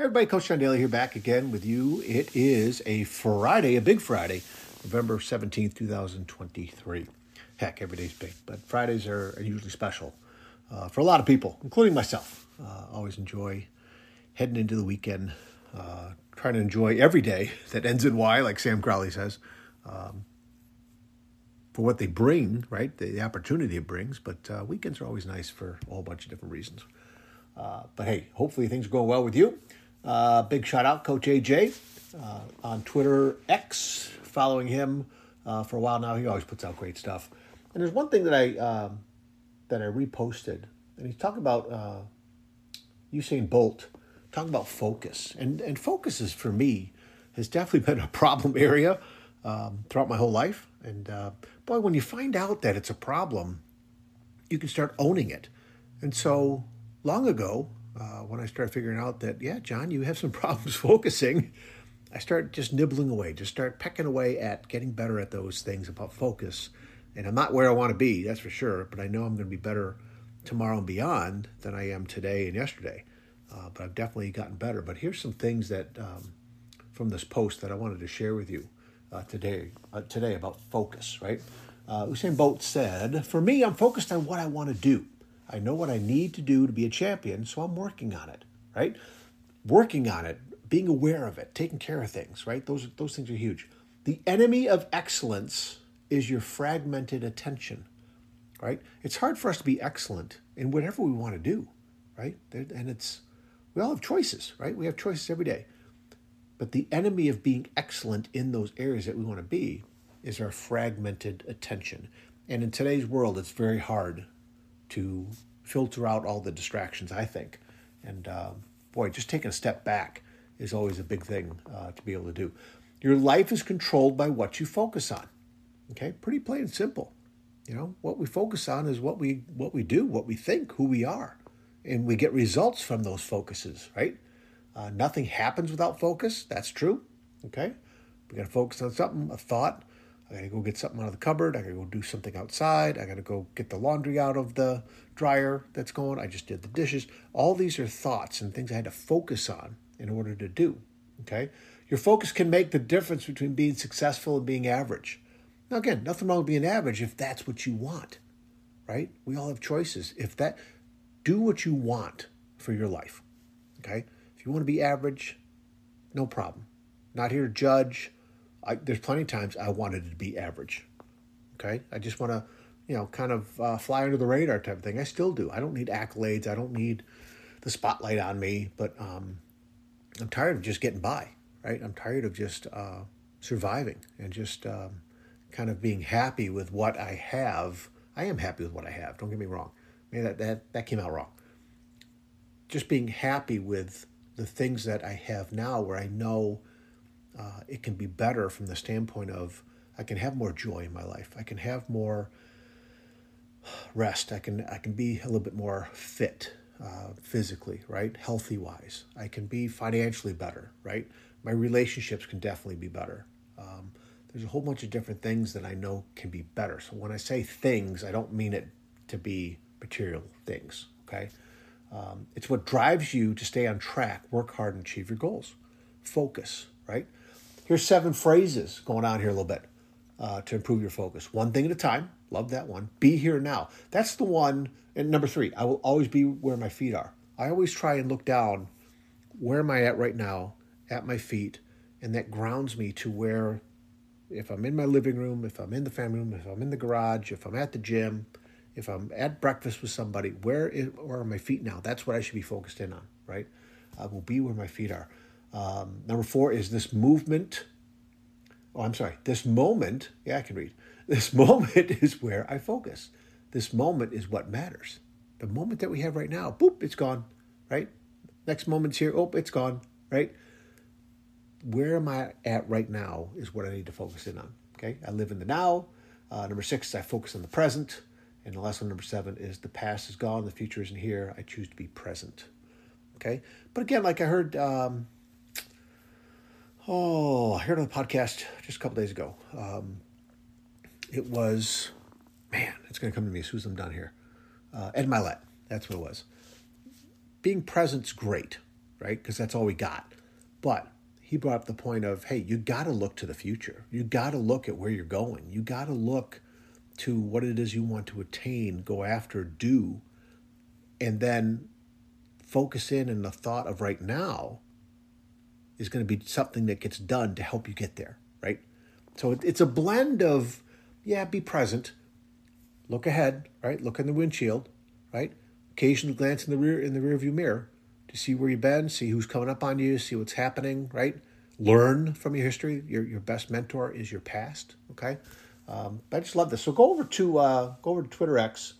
Everybody, Coach John Daly here back again with you. It is a Friday, a big Friday, November 17th, 2023. Heck, every day's big, but Fridays are, are usually special uh, for a lot of people, including myself. Uh, always enjoy heading into the weekend, uh, trying to enjoy every day that ends in Y, like Sam Crowley says, um, for what they bring, right? The, the opportunity it brings, but uh, weekends are always nice for a whole bunch of different reasons. Uh, but hey, hopefully things are going well with you. Uh, big shout out, Coach AJ uh, on Twitter X. Following him uh, for a while now, he always puts out great stuff. And there's one thing that I um, that I reposted, and he's talking about uh, Usain Bolt, talking about focus, and and focus is for me has definitely been a problem area um, throughout my whole life. And uh, boy, when you find out that it's a problem, you can start owning it. And so long ago, uh, when I started figuring out that, yeah, John, you have some problems focusing, I start just nibbling away, just start pecking away at getting better at those things about focus. And I'm not where I want to be, that's for sure, but I know I'm going to be better tomorrow and beyond than I am today and yesterday. Uh, but I've definitely gotten better. But here's some things that um, from this post that I wanted to share with you uh, today. Uh, today about focus, right? Uh, Usain Bolt said, "For me, I'm focused on what I want to do. I know what I need to do to be a champion, so I'm working on it, right? Working on it, being aware of it, taking care of things, right? Those, those things are huge. The enemy of excellence is your fragmented attention, right? It's hard for us to be excellent in whatever we want to do, right? And it's, we all have choices, right? We have choices every day. But the enemy of being excellent in those areas that we want to be is our fragmented attention. And in today's world, it's very hard to filter out all the distractions, I think. And uh, boy, just taking a step back is always a big thing uh, to be able to do. Your life is controlled by what you focus on. Okay, pretty plain and simple. You know, what we focus on is what we what we do, what we think, who we are, and we get results from those focuses. Right? Uh, nothing happens without focus. That's true. Okay, we got to focus on something, a thought, I gotta go get something out of the cupboard. I gotta go do something outside. I gotta go get the laundry out of the dryer that's going. I just did the dishes. All these are thoughts and things I had to focus on in order to do. Okay? Your focus can make the difference between being successful and being average. Now, again, nothing wrong with being average if that's what you want, right? We all have choices. If that, do what you want for your life. Okay? If you want to be average, no problem. Not here to judge I, there's plenty of times I wanted it to be average. Okay, I just want to, you know, kind of uh, fly under the radar type of thing. I still do. I don't need accolades. I don't need the spotlight on me. But um, I'm tired of just getting by. Right. I'm tired of just uh, surviving and just um, kind of being happy with what I have. I am happy with what I have. Don't get me wrong. That that that came out wrong. Just being happy with the things that I have now, where I know uh, it can be better from the standpoint of I can have more joy in my life. I can have more rest. I can I can be a little bit more fit uh, physically, right? Healthy wise. I can be financially better, right? My relationships can definitely be better. Um, there's a whole bunch of different things that I know can be better. So when I say things, I don't mean it to be material things. Okay, um, it's what drives you to stay on track, work hard, and achieve your goals. Focus, right? Here's seven phrases going on here a little bit uh, to improve your focus. One thing at a time. Love that one. Be here now. That's the one. And number three, I will always be where my feet are. I always try and look down. Where am I at right now? At my feet. And that grounds me to where, if I'm in my living room, if I'm in the family room, if I'm in the garage, if I'm at the gym, if I'm at breakfast with somebody, where, is, where are my feet now? That's what I should be focused in on, right? I will be where my feet are. Um, number four is this movement. Oh, I'm sorry. This moment, yeah, I can read. This moment is where I focus. This moment is what matters. The moment that we have right now, boop, it's gone, right? Next moment's here, oh, it's gone, right? Where am I at right now is what I need to focus in on. Okay, I live in the now. Uh, number six I focus on the present. And the last one, number seven, is the past is gone, the future isn't here. I choose to be present. Okay, but again, like I heard um, Oh, I heard on the podcast just a couple days ago. Um, it was, man, it's going to come to me as soon as I'm done here. Uh, Ed Mylett, that's what it was. Being present's great, right? Because that's all we got. But he brought up the point of, hey, you got to look to the future. You got to look at where you're going. You got to look to what it is you want to attain, go after, do, and then focus in on the thought of right now is going to be something that gets done to help you get there, right? So it's a blend of, yeah, be present, look ahead, right? Look in the windshield, right? Occasionally glance in the rear in the rearview mirror to see where you've been, see who's coming up on you, see what's happening, right? Learn from your history. Your your best mentor is your past. Okay, um, I just love this. So go over to uh, go over to Twitter X.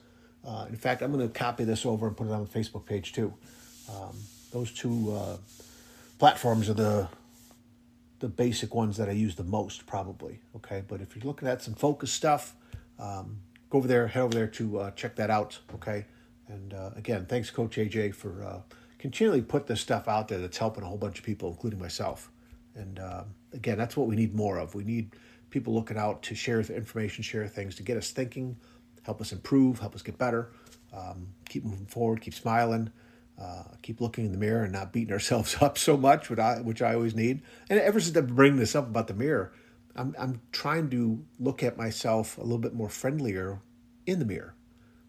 Uh, in fact, I'm going to copy this over and put it on the Facebook page too. Um, those two uh, platforms are the the basic ones that I use the most, probably. Okay, but if you're looking at some focus stuff, um, go over there, head over there to uh, check that out. Okay, and uh, again, thanks, Coach AJ, for uh, continually put this stuff out there that's helping a whole bunch of people, including myself. And uh, again, that's what we need more of. We need people looking out to share information, share things, to get us thinking, help us improve, help us get better, um, keep moving forward, keep smiling, uh, keep looking in the mirror and not beating ourselves up so much, which I, which I always need. And ever since I bring this up about the mirror, I'm, I'm trying to look at myself a little bit more friendlier in the mirror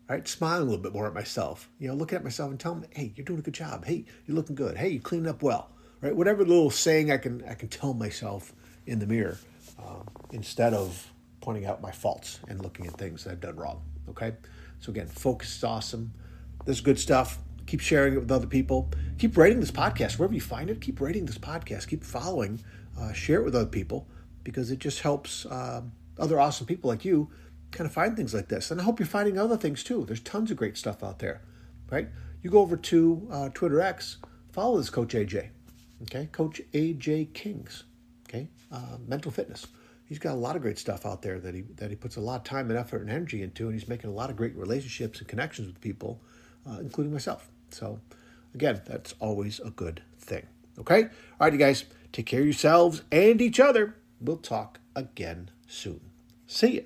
right? Smiling a little bit more at myself, you know, looking at myself and telling me, hey, you're doing a good job. Hey, you're looking good. Hey, you cleaned up well, right? Whatever little saying I can I can tell myself in the mirror um, instead of pointing out my faults and looking at things that I've done wrong. Okay, so again, focus is awesome. This is good stuff. Keep sharing it with other people. Keep rating this podcast wherever you find it. Keep rating this podcast. Keep following. Uh, share it with other people because it just helps uh, other awesome people like you kind of find things like this. And I hope you're finding other things too. There's tons of great stuff out there, right? You go over to uh, Twitter X, follow this Coach AJ, okay? Coach AJ Kings, okay? Uh, mental fitness. He's got a lot of great stuff out there that he that he puts a lot of time and effort and energy into, and he's making a lot of great relationships and connections with people, uh, including myself. So, again, that's always a good thing. Okay, all right, you guys, take care of yourselves and each other. We'll talk again soon. See you.